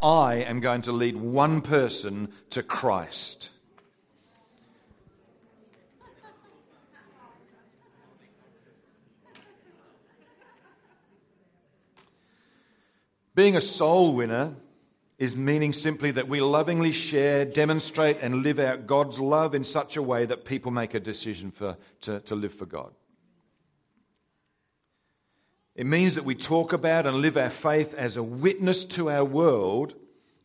I am going to lead one person to Christ. Being a soul winner is meaning simply that we lovingly share, demonstrate, and live out God's love in such a way that people make a decision for, to, to live for God. It means that we talk about and live our faith as a witness to our world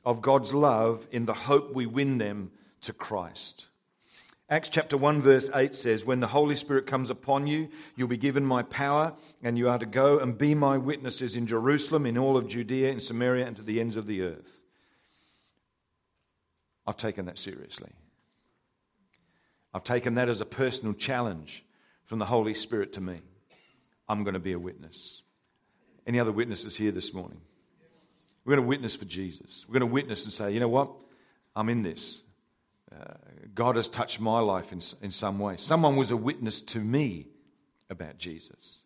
of God's love in the hope we win them to Christ. Acts chapter 1, verse 8 says, When the Holy Spirit comes upon you, you'll be given my power, and you are to go and be my witnesses in Jerusalem, in all of Judea, in Samaria, and to the ends of the earth. I've taken that seriously. I've taken that as a personal challenge from the Holy Spirit to me. I'm going to be a witness. Any other witnesses here this morning? We're going to witness for Jesus. We're going to witness and say, you know what? I'm in this. Uh, God has touched my life in, in some way. Someone was a witness to me about Jesus.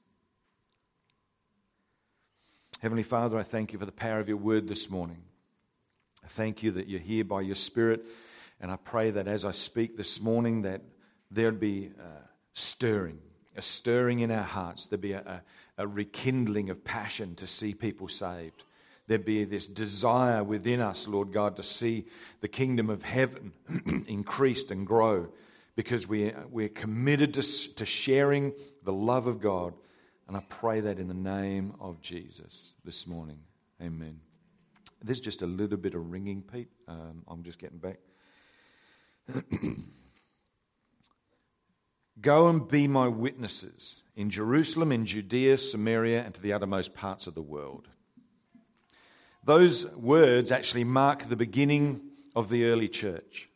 Heavenly Father, I thank you for the power of your word this morning. I thank you that you're here by your Spirit, and I pray that as I speak this morning, that there'd be a stirring, a stirring in our hearts. There'd be a, a, a rekindling of passion to see people saved There'd be this desire within us, Lord God, to see the kingdom of heaven increased and grow because we, we're committed to, to sharing the love of God. And I pray that in the name of Jesus this morning. Amen. There's just a little bit of ringing, Pete. Um, I'm just getting back. Go and be my witnesses in Jerusalem, in Judea, Samaria, and to the uttermost parts of the world. Those words actually mark the beginning of the early church.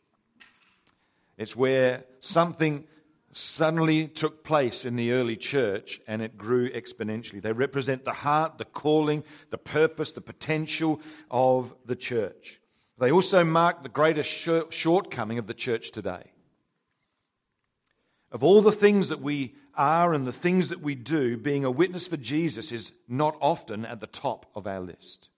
It's where something suddenly took place in the early church and it grew exponentially. They represent the heart, the calling, the purpose, the potential of the church. They also mark the greatest shortcoming of the church today. Of all the things that we are and the things that we do, being a witness for Jesus is not often at the top of our list.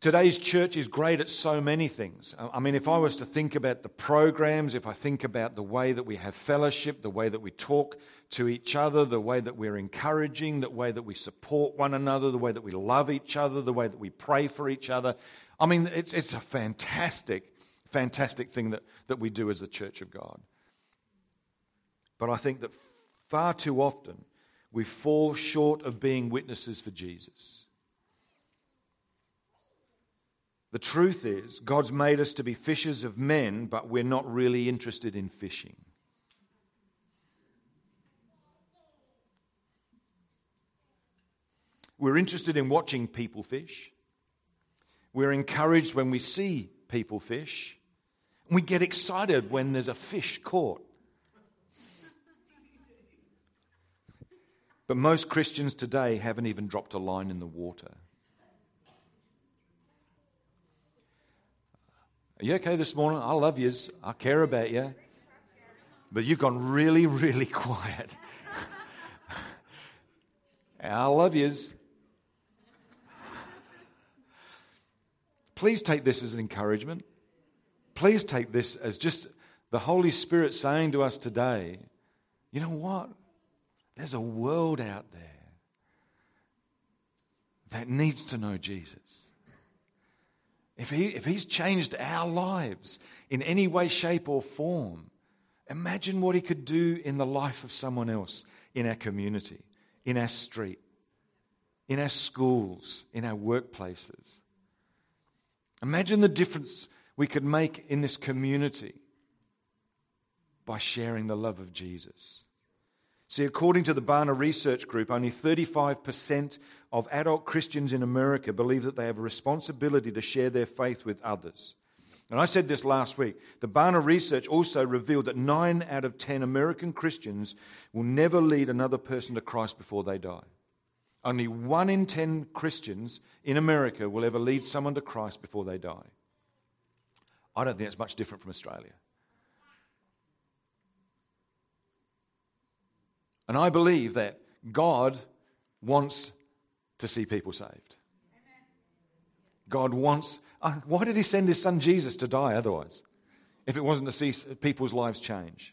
Today's church is great at so many things. I mean, if I was to think about the programs, if I think about the way that we have fellowship, the way that we talk to each other, the way that we're encouraging, the way that we support one another, the way that we love each other, the way that we pray for each other, I mean, it's, it's a fantastic, fantastic thing that, that we do as the church of God. But I think that far too often we fall short of being witnesses for Jesus. The truth is, God's made us to be fishers of men, but we're not really interested in fishing. We're interested in watching people fish. We're encouraged when we see people fish. We get excited when there's a fish caught. But most Christians today haven't even dropped a line in the water. Are you okay this morning? I love yous. I care about you. But you've gone really, really quiet. I love yous. Please take this as an encouragement. Please take this as just the Holy Spirit saying to us today, you know what? There's a world out there that needs to know Jesus. If, he, if He's changed our lives in any way, shape, or form, imagine what He could do in the life of someone else in our community, in our street, in our schools, in our workplaces. Imagine the difference we could make in this community by sharing the love of Jesus. See, according to the Barna Research Group, only 35% of adult Christians in America believe that they have a responsibility to share their faith with others. And I said this last week. The Barna research also revealed that 9 out of 10 American Christians will never lead another person to Christ before they die. Only 1 in 10 Christians in America will ever lead someone to Christ before they die. I don't think it's much different from Australia. And I believe that God wants to see people saved. God wants. Uh, why did He send His Son Jesus to die otherwise? If it wasn't to see people's lives change.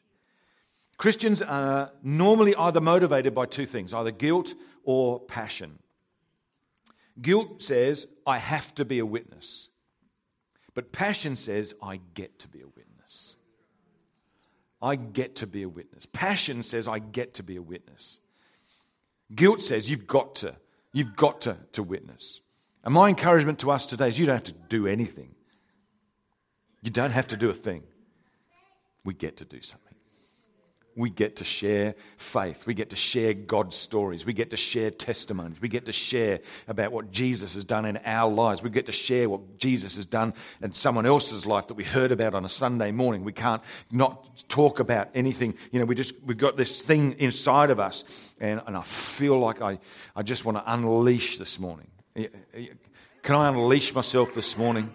Christians are normally either motivated by two things either guilt or passion. Guilt says, I have to be a witness. But passion says, I get to be a witness. I get to be a witness. Passion says, I get to be a witness. Guilt says, you've got to. You've got to, to witness. And my encouragement to us today is you don't have to do anything. You don't have to do a thing. We get to do something. We get to share faith. We get to share God's stories. We get to share testimonies. We get to share about what Jesus has done in our lives. We get to share what Jesus has done in someone else's life that we heard about on a Sunday morning. We can't not talk about anything. You know, we just, we've got this thing inside of us. And, and I feel like I, I just want to unleash this morning. Can I unleash myself this morning?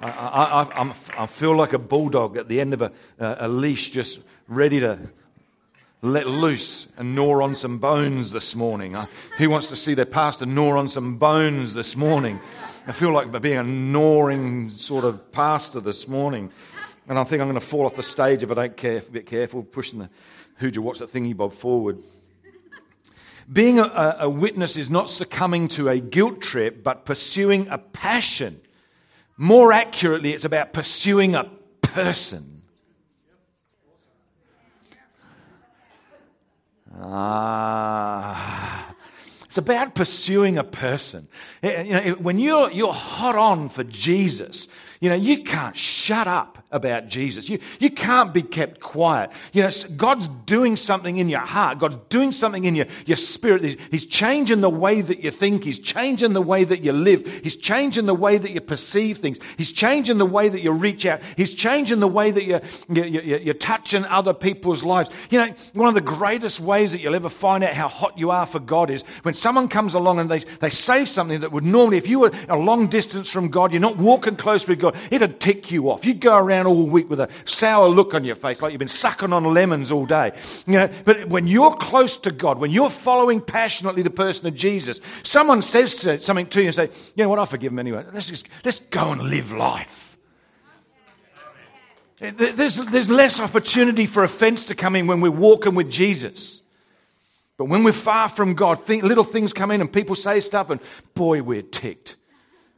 I, I, I, I feel like a bulldog at the end of a, a leash, just ready to let loose and gnaw on some bones this morning. Who wants to see their pastor gnaw on some bones this morning? I feel like being a gnawing sort of pastor this morning. And I think I'm going to fall off the stage if I don't care, bit careful, pushing the Hooja What's That Thingy Bob forward. Being a, a witness is not succumbing to a guilt trip, but pursuing a passion. More accurately, it's about pursuing a person. Ah. It's about pursuing a person. Eh, you know, when you're, you're hot on for Jesus, you know, you can't shut up about Jesus. You, you can't be kept quiet. You know, God's doing something in your heart. God's doing something in your, your spirit. He's changing the way that you think. He's changing the way that you live. He's changing the way that you perceive things. He's changing the way that you reach out. He's changing the way that you, you, you, you're touching other people's lives. You know, one of the greatest ways that you'll ever find out how hot you are for God is when someone comes along and they, they say something that would normally, if you were a long distance from God, you're not walking close with God, it'd tick you off. You'd go around all week with a sour look on your face, like you've been sucking on lemons all day. You know, but when you're close to God, when you're following passionately the person of Jesus, someone says something to you and say, you know what, I forgive him anyway. Let's just, let's go and live life. There's, there's less opportunity for offense to come in when we're walking with Jesus. But when we're far from God, think, little things come in and people say stuff, and boy, we're ticked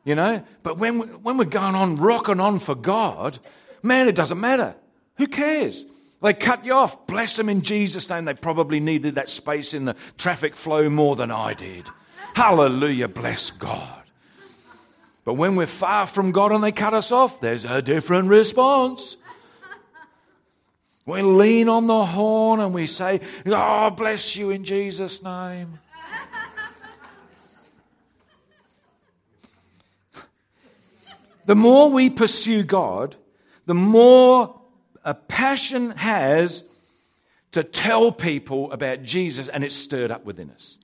you know. But when, when we're going on, rocking on for God, man, it doesn't matter. Who cares? They cut you off. Bless them in Jesus' name. They probably needed that space in the traffic flow more than I did. Hallelujah. Bless God. But when we're far from God and they cut us off, there's a different response. We lean on the horn and we say, Oh, bless you in Jesus' name. The more we pursue God, the more a passion has to tell people about Jesus and it's stirred up within us.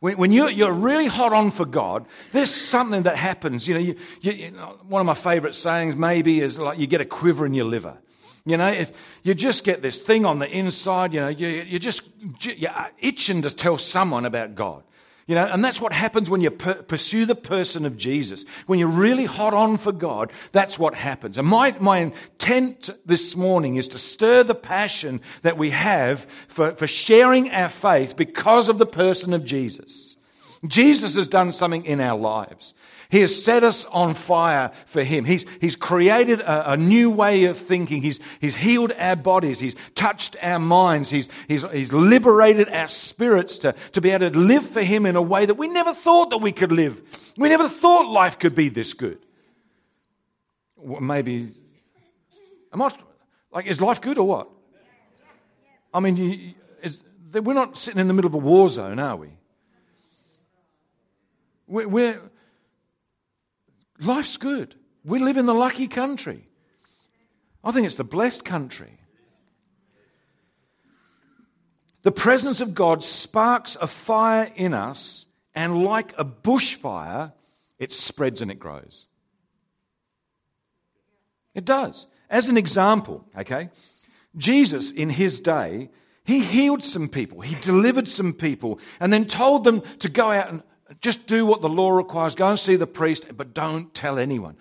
When, when you're, you're, really hot on for God, there's something that happens. You know, you, you, you know, one of my favorite sayings maybe is like you get a quiver in your liver. You know, you just get this thing on the inside, you know, you, you just, you're itching to tell someone about God. You know, and that's what happens when you per- pursue the person of Jesus. When you're really hot on for God, that's what happens. And my, my intent this morning is to stir the passion that we have for, for sharing our faith because of the person of Jesus. Jesus has done something in our lives. He has set us on fire for Him. He's, he's created a, a, new way of thinking. He's, he's healed our bodies. He's touched our minds. He's, he's, he's liberated our spirits to, to be able to live for Him in a way that we never thought that we could live. We never thought life could be this good. Maybe, am I, like, is life good or what? I mean, is, we're not sitting in the middle of a war zone, are we? We're, we're Life's good. We live in the lucky country. I think it's the blessed country. The presence of God sparks a fire in us, and like a bushfire, it spreads and it grows. It does. As an example, okay, Jesus in his day, he healed some people, he delivered some people, and then told them to go out and Just do what the law requires. Go and see the priest, but don't tell anyone.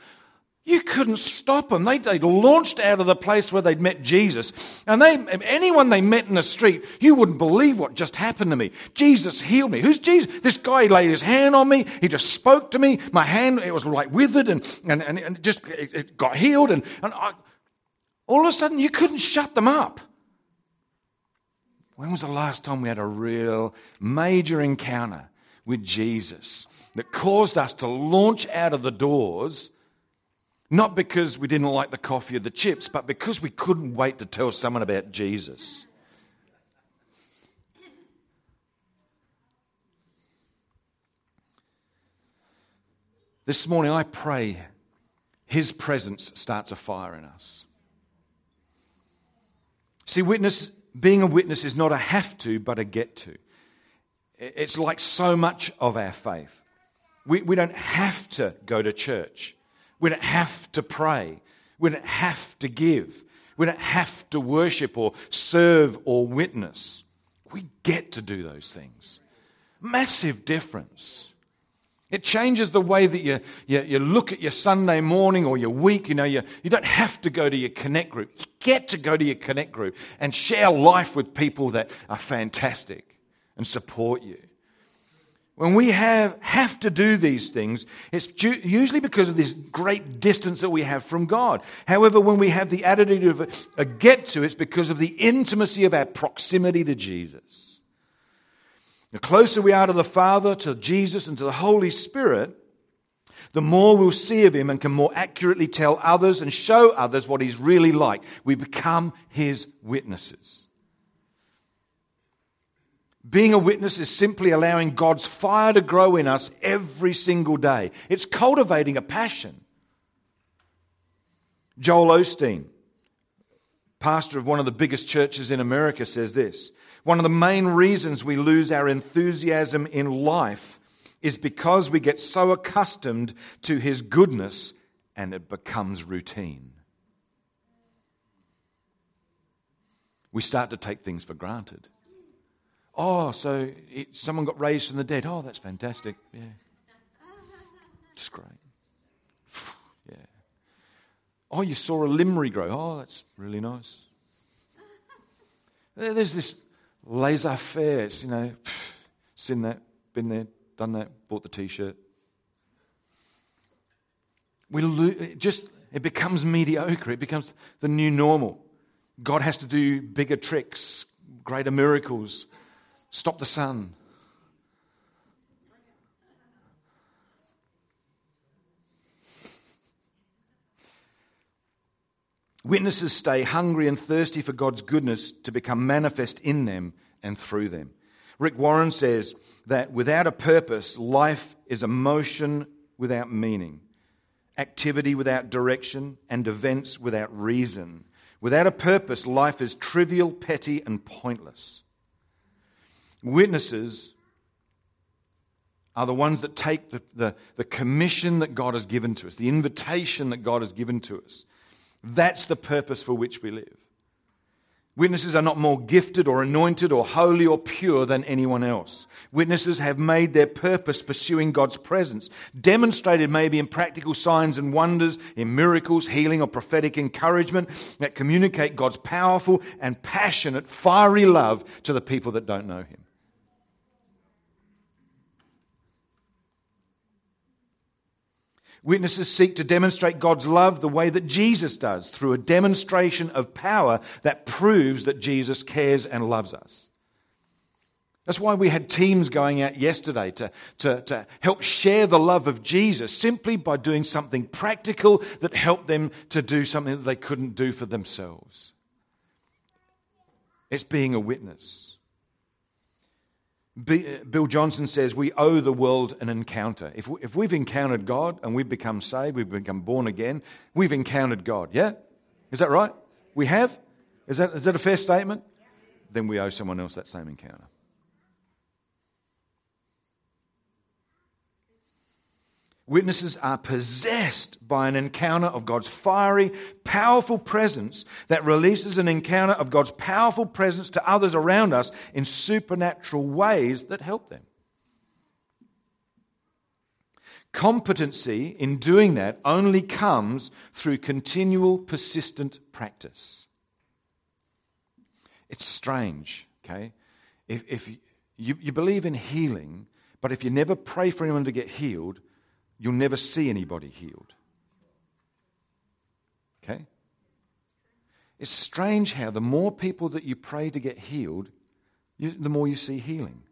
You couldn't stop them. They, they launched out of the place where they'd met Jesus. And they, anyone they met in the street, you wouldn't believe what just happened to me. Jesus healed me. Who's Jesus? This guy laid his hand on me. He just spoke to me. My hand, it was like withered and, and, and, and just it, it got healed. And, and I, all of a sudden, you couldn't shut them up. When was the last time we had a real major encounter with Jesus that caused us to launch out of the doors? Not because we didn't like the coffee or the chips, but because we couldn't wait to tell someone about Jesus. This morning, I pray His presence starts a fire in us. See, witness, being a witness is not a have to, but a get to. It's like so much of our faith. We, we don't have to go to church. We don't have to pray. We don't have to give. We don't have to worship or serve or witness. We get to do those things. Massive difference. It changes the way that you, you, you, look at your Sunday morning or your week. You know, you, you don't have to go to your connect group. You get to go to your connect group and share life with people that are fantastic and support you. When we have, have to do these things, it's usually because of this great distance that we have from God. However, when we have the attitude of a, a get to, it's because of the intimacy of our proximity to Jesus. The closer we are to the Father, to Jesus, and to the Holy Spirit, the more we'll see of Him and can more accurately tell others and show others what He's really like. We become His witnesses. Being a witness is simply allowing God's fire to grow in us every single day. It's cultivating a passion. Joel Osteen, pastor of one of the biggest churches in America, says this One of the main reasons we lose our enthusiasm in life is because we get so accustomed to his goodness and it becomes routine. We start to take things for granted. Oh, so it, someone got raised from the dead. Oh, that's fantastic. Yeah. It's great. Yeah. Oh, you saw a limb regrow. Oh, that's really nice. There's this laissez faire. you know, seen that, been there, done that, bought the t shirt. We lo- it just, it becomes mediocre. It becomes the new normal. God has to do bigger tricks, greater miracles, Stop the sun. Witnesses stay hungry and thirsty for God's goodness to become manifest in them and through them. Rick Warren says that without a purpose, life is a motion without meaning, activity without direction, and events without reason. Without a purpose, life is trivial, petty, and pointless. Witnesses are the ones that take the, the, the, commission that God has given to us, the invitation that God has given to us. That's the purpose for which we live. Witnesses are not more gifted or anointed or holy or pure than anyone else. Witnesses have made their purpose pursuing God's presence, demonstrated maybe in practical signs and wonders, in miracles, healing, or prophetic encouragement that communicate God's powerful and passionate, fiery love to the people that don't know Him. Witnesses seek to demonstrate God's love the way that Jesus does, through a demonstration of power that proves that Jesus cares and loves us. That's why we had teams going out yesterday to, to, to help share the love of Jesus simply by doing something practical that helped them to do something that they couldn't do for themselves. It's being a witness. Bill Johnson says we owe the world an encounter. If, we, if we've encountered God and we've become saved, we've become born again, we've encountered God. Yeah? Is that right? We have? Is that, is that a fair statement? Then we owe someone else that same encounter. Witnesses are possessed by an encounter of God's fiery, powerful presence that releases an encounter of God's powerful presence to others around us in supernatural ways that help them. Competency in doing that only comes through continual, persistent practice. It's strange, okay? If, if you, you believe in healing, but if you never pray for anyone to get healed, you'll never see anybody healed. Okay? It's strange how the more people that you pray to get healed, you, the more you see healing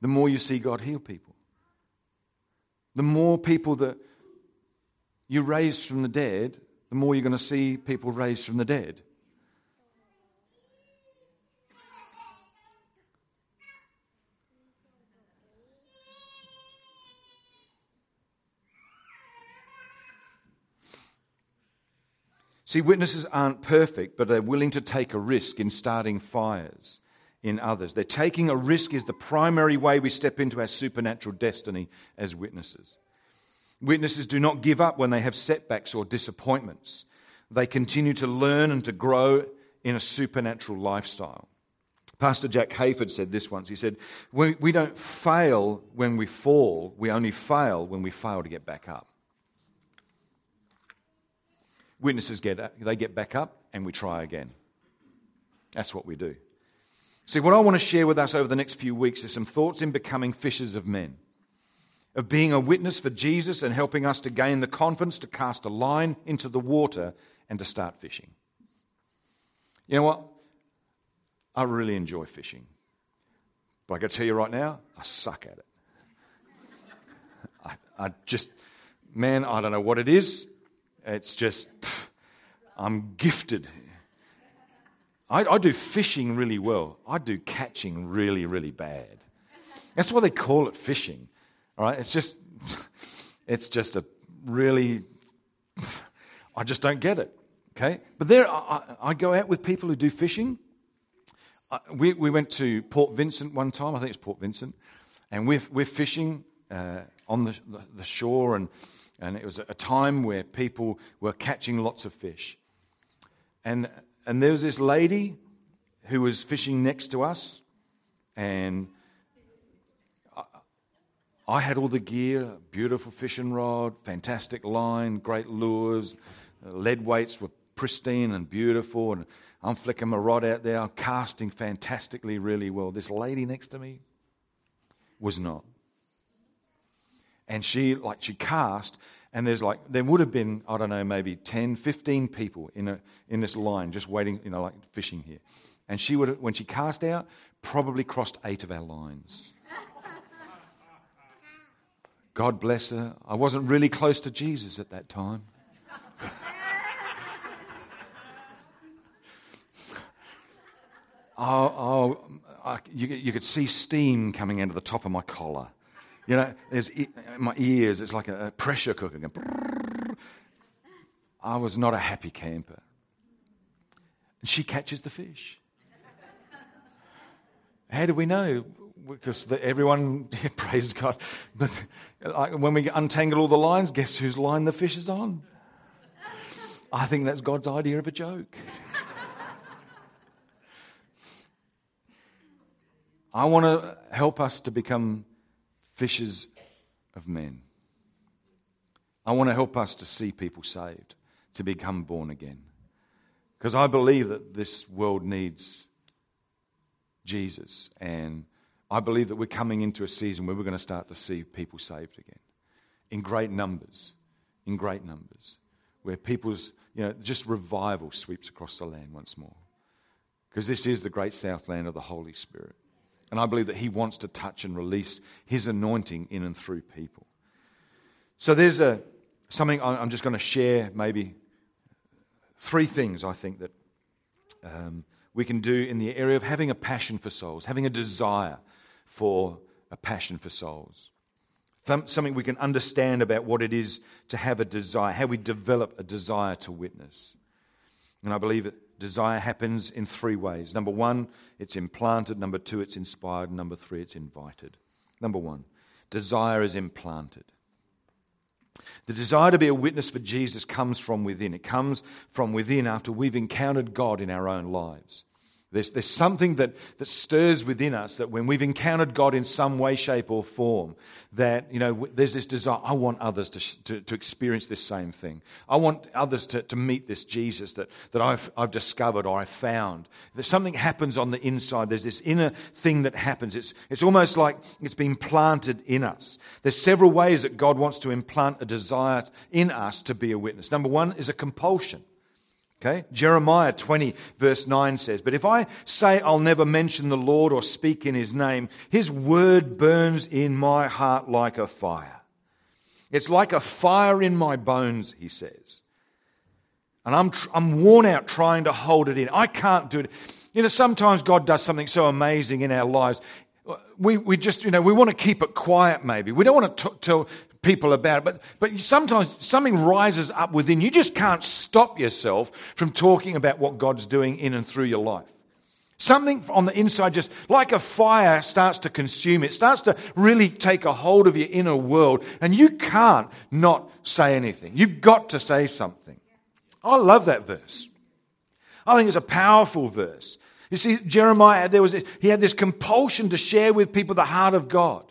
the more you see God heal people. The more people that you raise from the dead, the more you're going to see people raised from the dead. See, witnesses aren't perfect, but they're willing to take a risk in starting fires in others. They're taking a risk is the primary way we step into our supernatural destiny as witnesses. Witnesses do not give up when they have setbacks or disappointments. They continue to learn and to grow in a supernatural lifestyle. Pastor Jack Hayford said this once. He said, we, don't fail when we fall, we only fail when we fail to get back up. Witnesses get, they get back up and we try again. That's what we do. See, what I want to share with us over the next few weeks is some thoughts in becoming fishers of men, of being a witness for Jesus and helping us to gain the confidence to cast a line into the water and to start fishing. You know what? I really enjoy fishing. But I got to tell you right now, I suck at it. I, I just, man, I don't know what it is. It's just, I'm gifted I, I do fishing really well. I do catching really, really bad. That's why they call it fishing. All right, it's just, it's just a really, I just don't get it. Okay, but there, I, I go out with people who do fishing. we, we went to Port Vincent one time. I think it's Port Vincent, and we're we're fishing uh, on the, the, the shore, and and it was a time where people were catching lots of fish, and and there was this lady who was fishing next to us, and I had all the gear beautiful fishing rod, fantastic line, great lures, lead weights were pristine and beautiful, and I'm flicking my rod out there, I'm casting fantastically really well. This lady next to me was not. And she, like, she cast, and there's like, there would have been, I don't know, maybe 10, 15 people in, a, in this line just waiting, you know, like fishing here. And she would have, when she cast out, probably crossed eight of our lines. God bless her. I wasn't really close to Jesus at that time. oh, oh I, you, you could see steam coming out of the top of my collar. You know, there's my ears, it's like a pressure cooker. I was not a happy camper. And she catches the fish. How do we know? Because the, everyone praise God. But like, when we untangle all the lines, guess whose line the fish is on? I think that's God's idea of a joke. I want to help us to become fishers of men. I want to help us to see people saved, to become born again. Because I believe that this world needs Jesus. And I believe that we're coming into a season where we're going to start to see people saved again in great numbers. In great numbers. Where people's, you know, just revival sweeps across the land once more. Because this is the great southland of the Holy Spirit. And I believe that He wants to touch and release His anointing in and through people. So there's a, something I'm just going to share, maybe three things I think that um, we can do in the area of having a passion for souls, having a desire for a passion for souls. Something we can understand about what it is to have a desire, how we develop a desire to witness. And I believe that desire happens in three ways. Number one, it's implanted. Number two, it's inspired. Number three, it's invited. Number one, desire is implanted. The desire to be a witness for Jesus comes from within. It comes from within after we've encountered God in our own lives. There's, there's something that, that stirs within us that when we've encountered God in some way, shape, or form, that, you know, there's this desire, I want others to, to, to experience this same thing. I want others to, to meet this Jesus that, that I've, I've discovered or I've found. That something happens on the inside. There's this inner thing that happens. It's, it's almost like it's been planted in us. There's several ways that God wants to implant a desire in us to be a witness. Number one is a compulsion. Okay? Jeremiah 20, verse 9 says, But if I say I'll never mention the Lord or speak in his name, his word burns in my heart like a fire. It's like a fire in my bones, he says. And I'm, tr- I'm worn out trying to hold it in. I can't do it. You know, sometimes God does something so amazing in our lives. We, we just, you know, we want to keep it quiet maybe. We don't want to t- tell, people about it. But, but sometimes something rises up within. You just can't stop yourself from talking about what God's doing in and through your life. Something on the inside, just like a fire, starts to consume. It starts to really take a hold of your inner world, and you can't not say anything. You've got to say something. I love that verse. I think it's a powerful verse. You see, Jeremiah, there was, he had this compulsion to share with people the heart of God.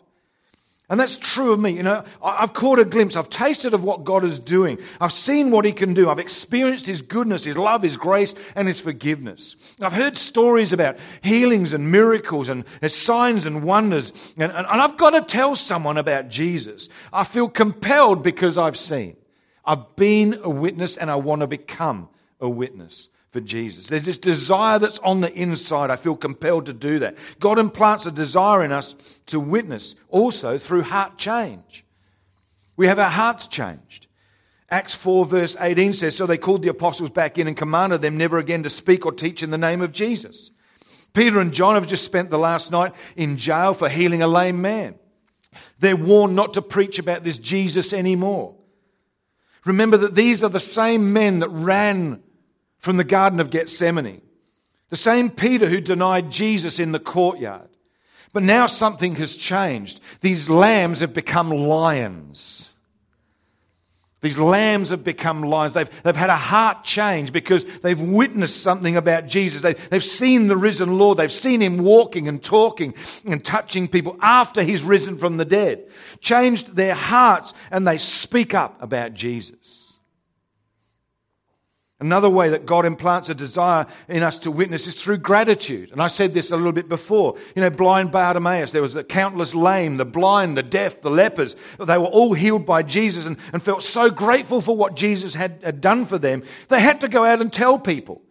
And that's true of me. You know, I've caught a glimpse. I've tasted of what God is doing. I've seen what He can do. I've experienced His goodness, His love, His grace, and His forgiveness. I've heard stories about healings and miracles and signs and wonders. And, and, and I've got to tell someone about Jesus. I feel compelled because I've seen. I've been a witness and I want to become a witness for Jesus. There's this desire that's on the inside. I feel compelled to do that. God implants a desire in us to witness also through heart change. We have our hearts changed. Acts 4, verse 18 says So they called the apostles back in and commanded them never again to speak or teach in the name of Jesus. Peter and John have just spent the last night in jail for healing a lame man. They're warned not to preach about this Jesus anymore. Remember that these are the same men that ran from the Garden of Gethsemane. The same Peter who denied Jesus in the courtyard. But now something has changed. These lambs have become lions. These lambs have become lions. They've, they've had a heart change because they've witnessed something about Jesus. They, they've seen the risen Lord. They've seen him walking and talking and touching people after he's risen from the dead. Changed their hearts and they speak up about Jesus. Another way that God implants a desire in us to witness is through gratitude. And I said this a little bit before. You know, blind Bartimaeus, there was the countless lame, the blind, the deaf, the lepers. They were all healed by Jesus and, and felt so grateful for what Jesus had, had done for them. They had to go out and tell people.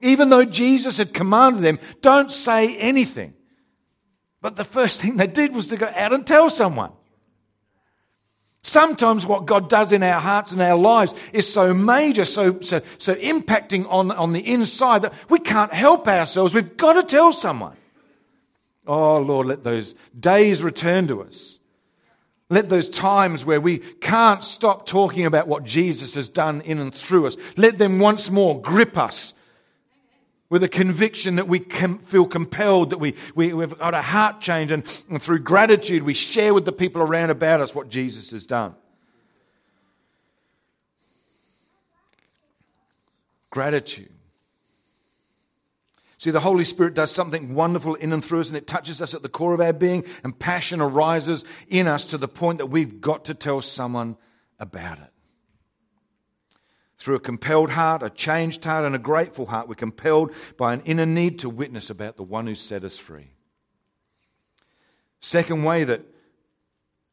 Even though Jesus had commanded them, don't say anything. But the first thing they did was to go out and tell someone. Sometimes what God does in our hearts and our lives is so major, so, so, so impacting on, on the inside that we can't help ourselves. We've got to tell someone. Oh, Lord, let those days return to us. Let those times where we can't stop talking about what Jesus has done in and through us, let them once more grip us with a conviction that we feel compelled, that we, we, have got a heart change, and, and through gratitude, we share with the people around about us what Jesus has done. Gratitude. See, the Holy Spirit does something wonderful in and through us, and it touches us at the core of our being, and passion arises in us to the point that we've got to tell someone about it. Through a compelled heart, a changed heart, and a grateful heart, we're compelled by an inner need to witness about the one who set us free. Second way that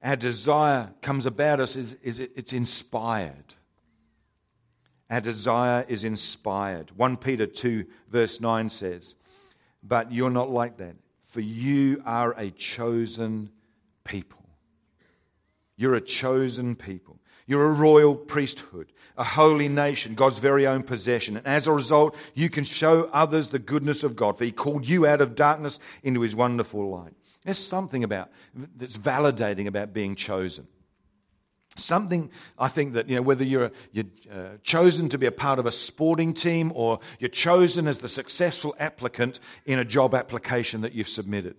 our desire comes about us is, is it, it's inspired. Our desire is inspired. 1 Peter 2, verse 9 says, But you're not like that, for you are a chosen people. You're a chosen people. You're a royal priesthood, a holy nation, God's very own possession. And as a result, you can show others the goodness of God, for He called you out of darkness into His wonderful light. There's something about that's validating about being chosen. Something I think that you know whether you're you're uh, chosen to be a part of a sporting team or you're chosen as the successful applicant in a job application that you've submitted.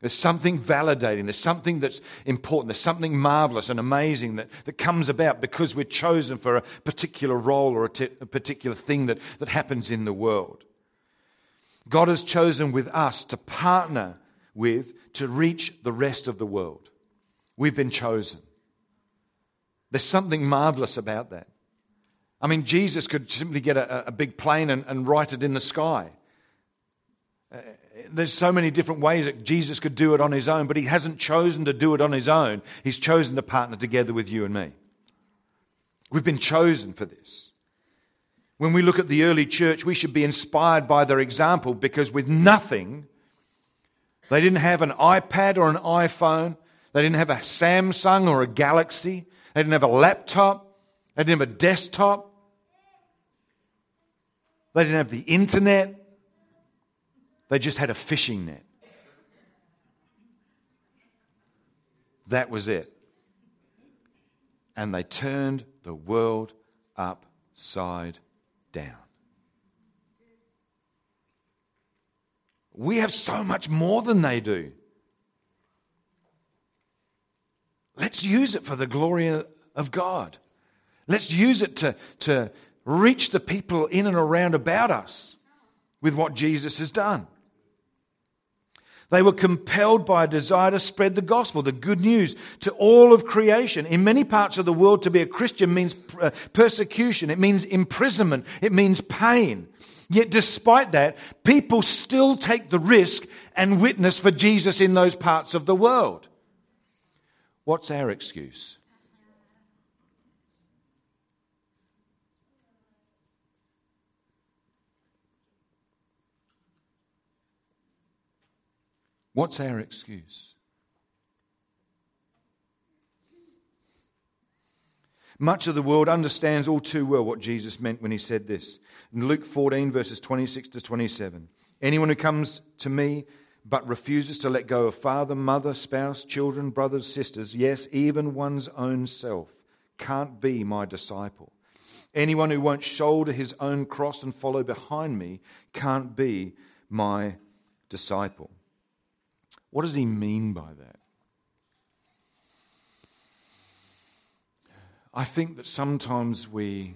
There's something validating. There's something that's important. There's something marvelous and amazing that, that comes about because we're chosen for a particular role or a, particular thing that, that happens in the world. God has chosen with us to partner with to reach the rest of the world. We've been chosen. There's something marvelous about that. I mean, Jesus could simply get a, a big plane and, and, write it in the sky. There's so many different ways that Jesus could do it on his own, but he hasn't chosen to do it on his own. He's chosen to partner together with you and me. We've been chosen for this. When we look at the early church, we should be inspired by their example because with nothing, they didn't have an iPad or an iPhone, they didn't have a Samsung or a Galaxy, they didn't have a laptop, they didn't have a desktop, they didn't have the internet, they just had a fishing net. That was it. And they turned the world upside down. We have so much more than they do. Let's use it for the glory of God. Let's use it to, to reach the people in and around about us with what Jesus has done. They were compelled by a desire to spread the gospel, the good news, to all of creation. In many parts of the world, to be a Christian means uh, persecution, it means imprisonment, it means pain. Yet, despite that, people still take the risk and witness for Jesus in those parts of the world. What's our excuse? What's our excuse? Much of the world understands all too well what Jesus meant when he said this. In Luke 14, verses 26 to 27, anyone who comes to me but refuses to let go of father, mother, spouse, children, brothers, sisters, yes, even one's own self, can't be my disciple. Anyone who won't shoulder his own cross and follow behind me can't be my disciple. What does he mean by that? I think that sometimes we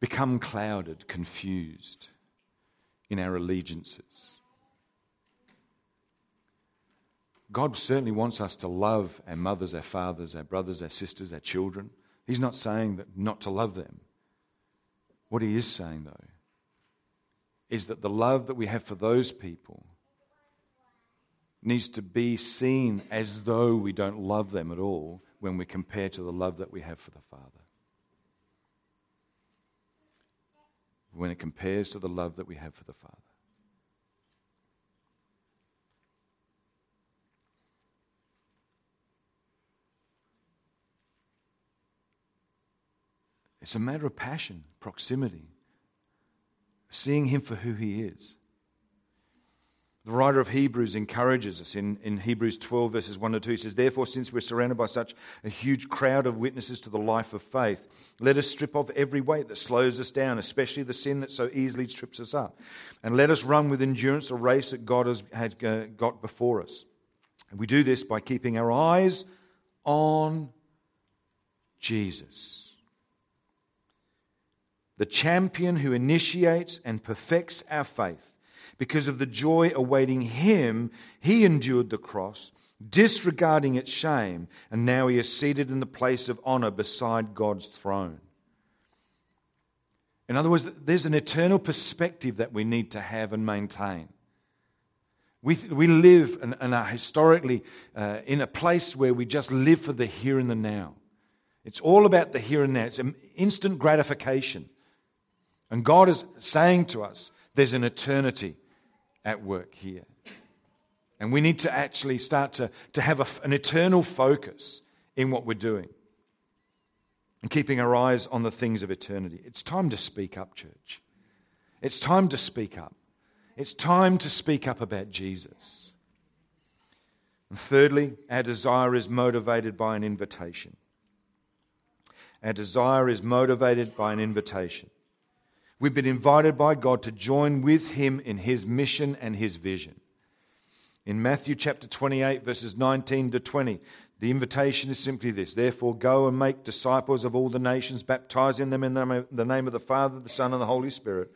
become clouded, confused in our allegiances. God certainly wants us to love our mothers, our fathers, our brothers, our sisters, our children. He's not saying that not to love them. What he is saying, though, is that the love that we have for those people needs to be seen as though we don't love them at all when we compare to the love that we have for the Father. When it compares to the love that we have for the Father. It's a matter of passion, proximity, seeing Him for who He is. The writer of Hebrews encourages us in, in Hebrews 12, verses 1 to 2. He says, Therefore, since we're surrounded by such a huge crowd of witnesses to the life of faith, let us strip off every weight that slows us down, especially the sin that so easily trips us up. And let us run with endurance a race that God has had, uh, got before us. And we do this by keeping our eyes on Jesus, the champion who initiates and perfects our faith. Because of the joy awaiting him, he endured the cross, disregarding its shame, and now he is seated in the place of honor beside God's throne. In other words, there's an eternal perspective that we need to have and maintain. We, we live and, and are historically uh, in a place where we just live for the here and the now. It's all about the here and now. It's instant gratification. And God is saying to us, there's an eternity at work here. And we need to actually start to, to have a, an eternal focus in what we're doing and keeping our eyes on the things of eternity. It's time to speak up, church. It's time to speak up. It's time to speak up about Jesus. And thirdly, our desire is motivated by an invitation. Our desire is motivated by an invitation. We've been invited by God to join with Him in His mission and His vision. In Matthew chapter 28, verses 19 to 20, the invitation is simply this Therefore, go and make disciples of all the nations, baptizing them in the name of the Father, the Son, and the Holy Spirit,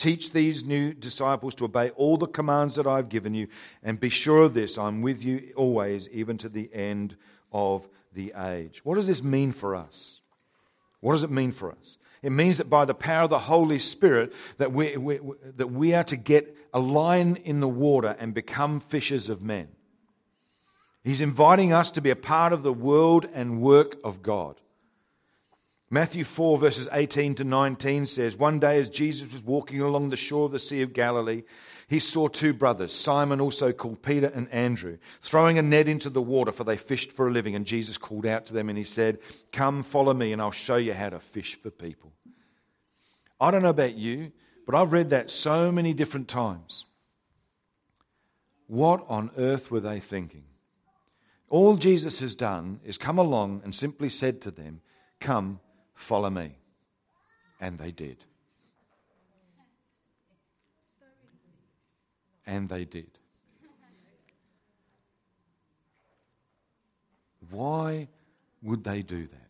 Teach these new disciples to obey all the commands that I've given you, and be sure of this I'm with you always, even to the end of the age. What does this mean for us? What does it mean for us? It means that by the power of the Holy Spirit, that we, we, that we are to get a line in the water and become fishers of men. He's inviting us to be a part of the world and work of God. Matthew 4, verses 18 to 19 says, One day as Jesus was walking along the shore of the Sea of Galilee, he saw two brothers, Simon, also called Peter, and Andrew, throwing a net into the water, for they fished for a living. And Jesus called out to them and he said, Come, follow me, and I'll show you how to fish for people. I don't know about you, but I've read that so many different times. What on earth were they thinking? All Jesus has done is come along and simply said to them, Come, Follow me. And they did. And they did. Why would they do that?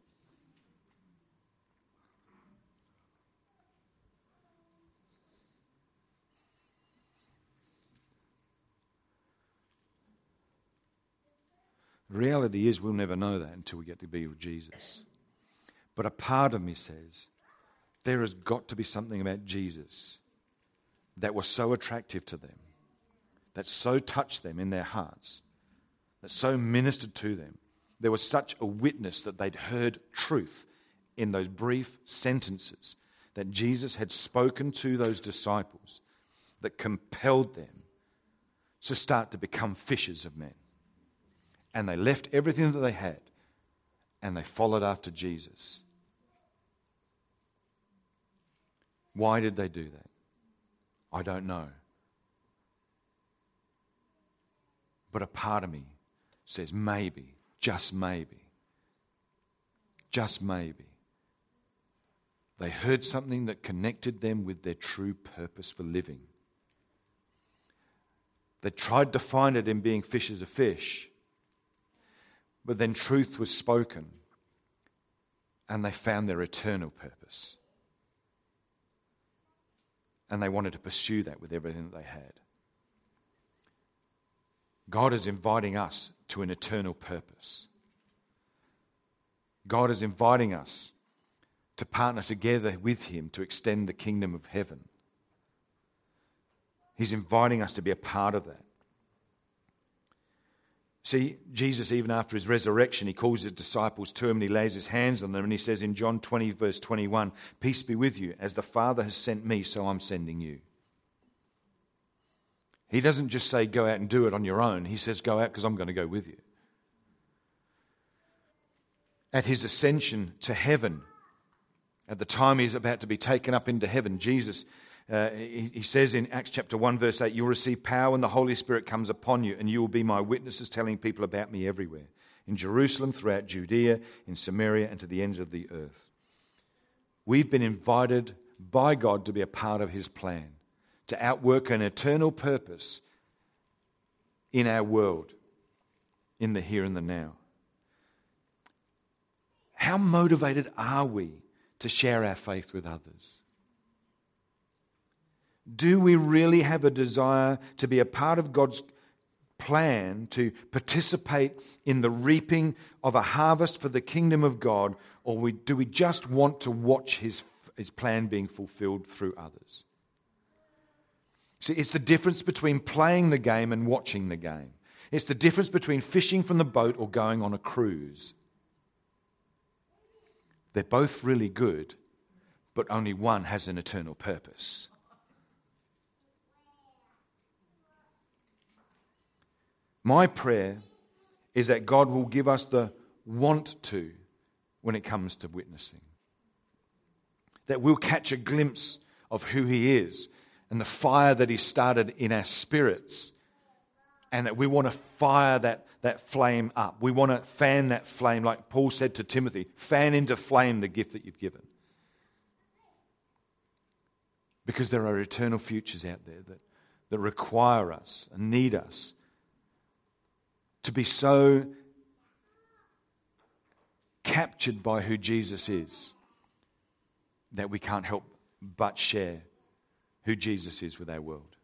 The reality is, we'll never know that until we get to be with Jesus. But a part of me says there has got to be something about Jesus that was so attractive to them, that so touched them in their hearts, that so ministered to them. There was such a witness that they'd heard truth in those brief sentences that Jesus had spoken to those disciples that compelled them to start to become fishers of men. And they left everything that they had and they followed after Jesus. Why did they do that? I don't know. But a part of me says maybe, just maybe, just maybe, they heard something that connected them with their true purpose for living. They tried to find it in being fishers of fish, but then truth was spoken and they found their eternal purpose. And they wanted to pursue that with everything that they had. God is inviting us to an eternal purpose. God is inviting us to partner together with Him to extend the kingdom of heaven. He's inviting us to be a part of that. See, Jesus, even after his resurrection, he calls his disciples to him and he lays his hands on them and he says in John 20, verse 21, Peace be with you. As the Father has sent me, so I'm sending you. He doesn't just say, Go out and do it on your own. He says, Go out because I'm going to go with you. At his ascension to heaven, at the time he's about to be taken up into heaven, Jesus uh, he, he, says in Acts chapter 1, verse 8, You'll receive power when the Holy Spirit comes upon you, and you will be my witnesses, telling people about me everywhere in Jerusalem, throughout Judea, in Samaria, and to the ends of the earth. We've been invited by God to be a part of his plan, to outwork an eternal purpose in our world, in the here and the now. How motivated are we to share our faith with others? Do we really have a desire to be a part of God's plan to participate in the reaping of a harvest for the kingdom of God, or do we just want to watch his, his plan being fulfilled through others? See, it's the difference between playing the game and watching the game. It's the difference between fishing from the boat or going on a cruise. They're both really good, but only one has an eternal purpose. My prayer is that God will give us the want to when it comes to witnessing. That we'll catch a glimpse of who He is and the fire that He started in our spirits. And that we want to fire that, that flame up. We want to fan that flame, like Paul said to Timothy fan into flame the gift that you've given. Because there are eternal futures out there that, that require us and need us to be so captured by who Jesus is that we can't help but share who Jesus is with our world.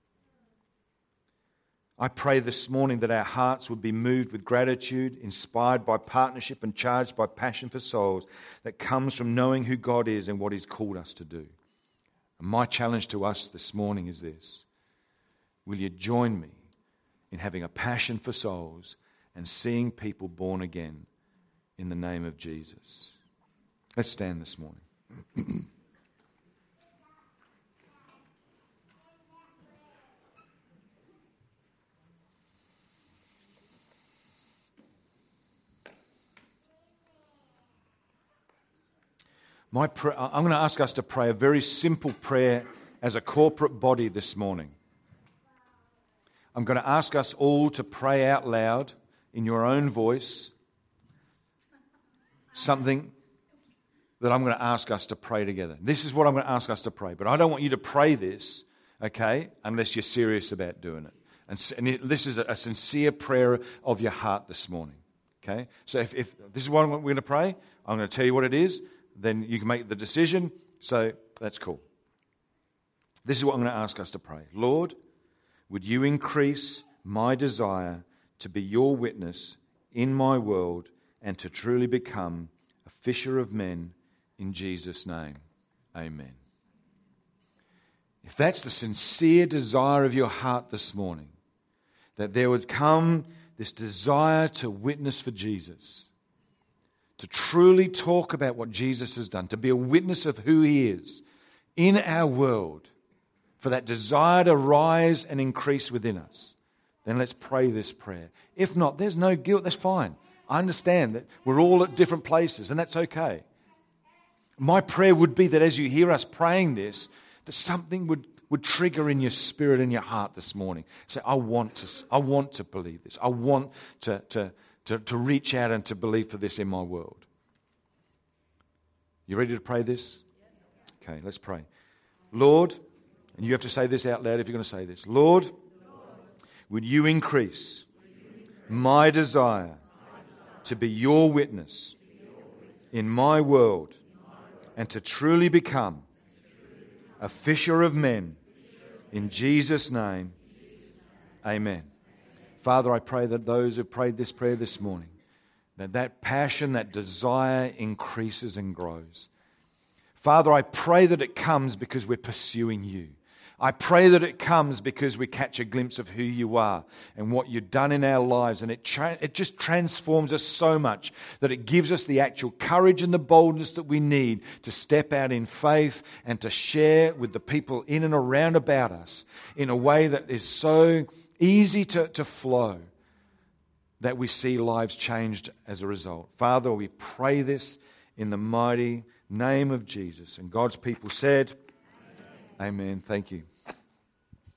I pray this morning that our hearts would be moved with gratitude, inspired by partnership, and charged by passion for souls that comes from knowing who God is and what He's called us to do. And my challenge to us this morning is this Will you join me in having a passion for souls and seeing people born again in the name of Jesus? Let's stand this morning. My I'm going to ask us to pray a very simple prayer as a corporate body this morning. I'm going to ask us all to pray out loud in your own voice something that I'm going to ask us to pray together. This is what I'm going to ask us to pray, but I don't want you to pray this, okay, unless you're serious about doing it. And, and it, this is a, a, sincere prayer of your heart this morning, okay? So if, if this is what we're going to pray, I'm going to tell you what it is then you can make the decision. So that's cool. This is what I'm going to ask us to pray. Lord, would you increase my desire to be your witness in my world and to truly become a fisher of men in Jesus' name? Amen. If that's the sincere desire of your heart this morning, that there would come this desire to witness for Jesus to truly talk about what Jesus has done, to be a witness of who he is in our world, for that desire to rise and increase within us, then let's pray this prayer. If not, there's no guilt, that's fine. I understand that we're all at different places, and that's okay. My prayer would be that as you hear us praying this, that something would, would trigger in your spirit and your heart this morning. Say, I want to, I want to believe this. I want to, to, to, to reach out and to believe for this in my world. You ready to pray this? Okay, let's pray. Lord, and you have to say this out loud if you're going to say this. Lord, would you increase my desire to be your witness in my world and to truly become a fisher of men in Jesus' name? Amen. Father, I pray that those who prayed this prayer this morning, that that passion, that desire increases and grows. Father, I pray that it comes because we're pursuing you. I pray that it comes because we catch a glimpse of who you are and what you've done in our lives. And it, tra- it just transforms us so much that it gives us the actual courage and the boldness that we need to step out in faith and to share with the people in and around about us in a way that is so easy to, to flow, that we see lives changed as a result. Father, we pray this in the mighty name of Jesus. And God's people said, Amen. Amen. Thank you.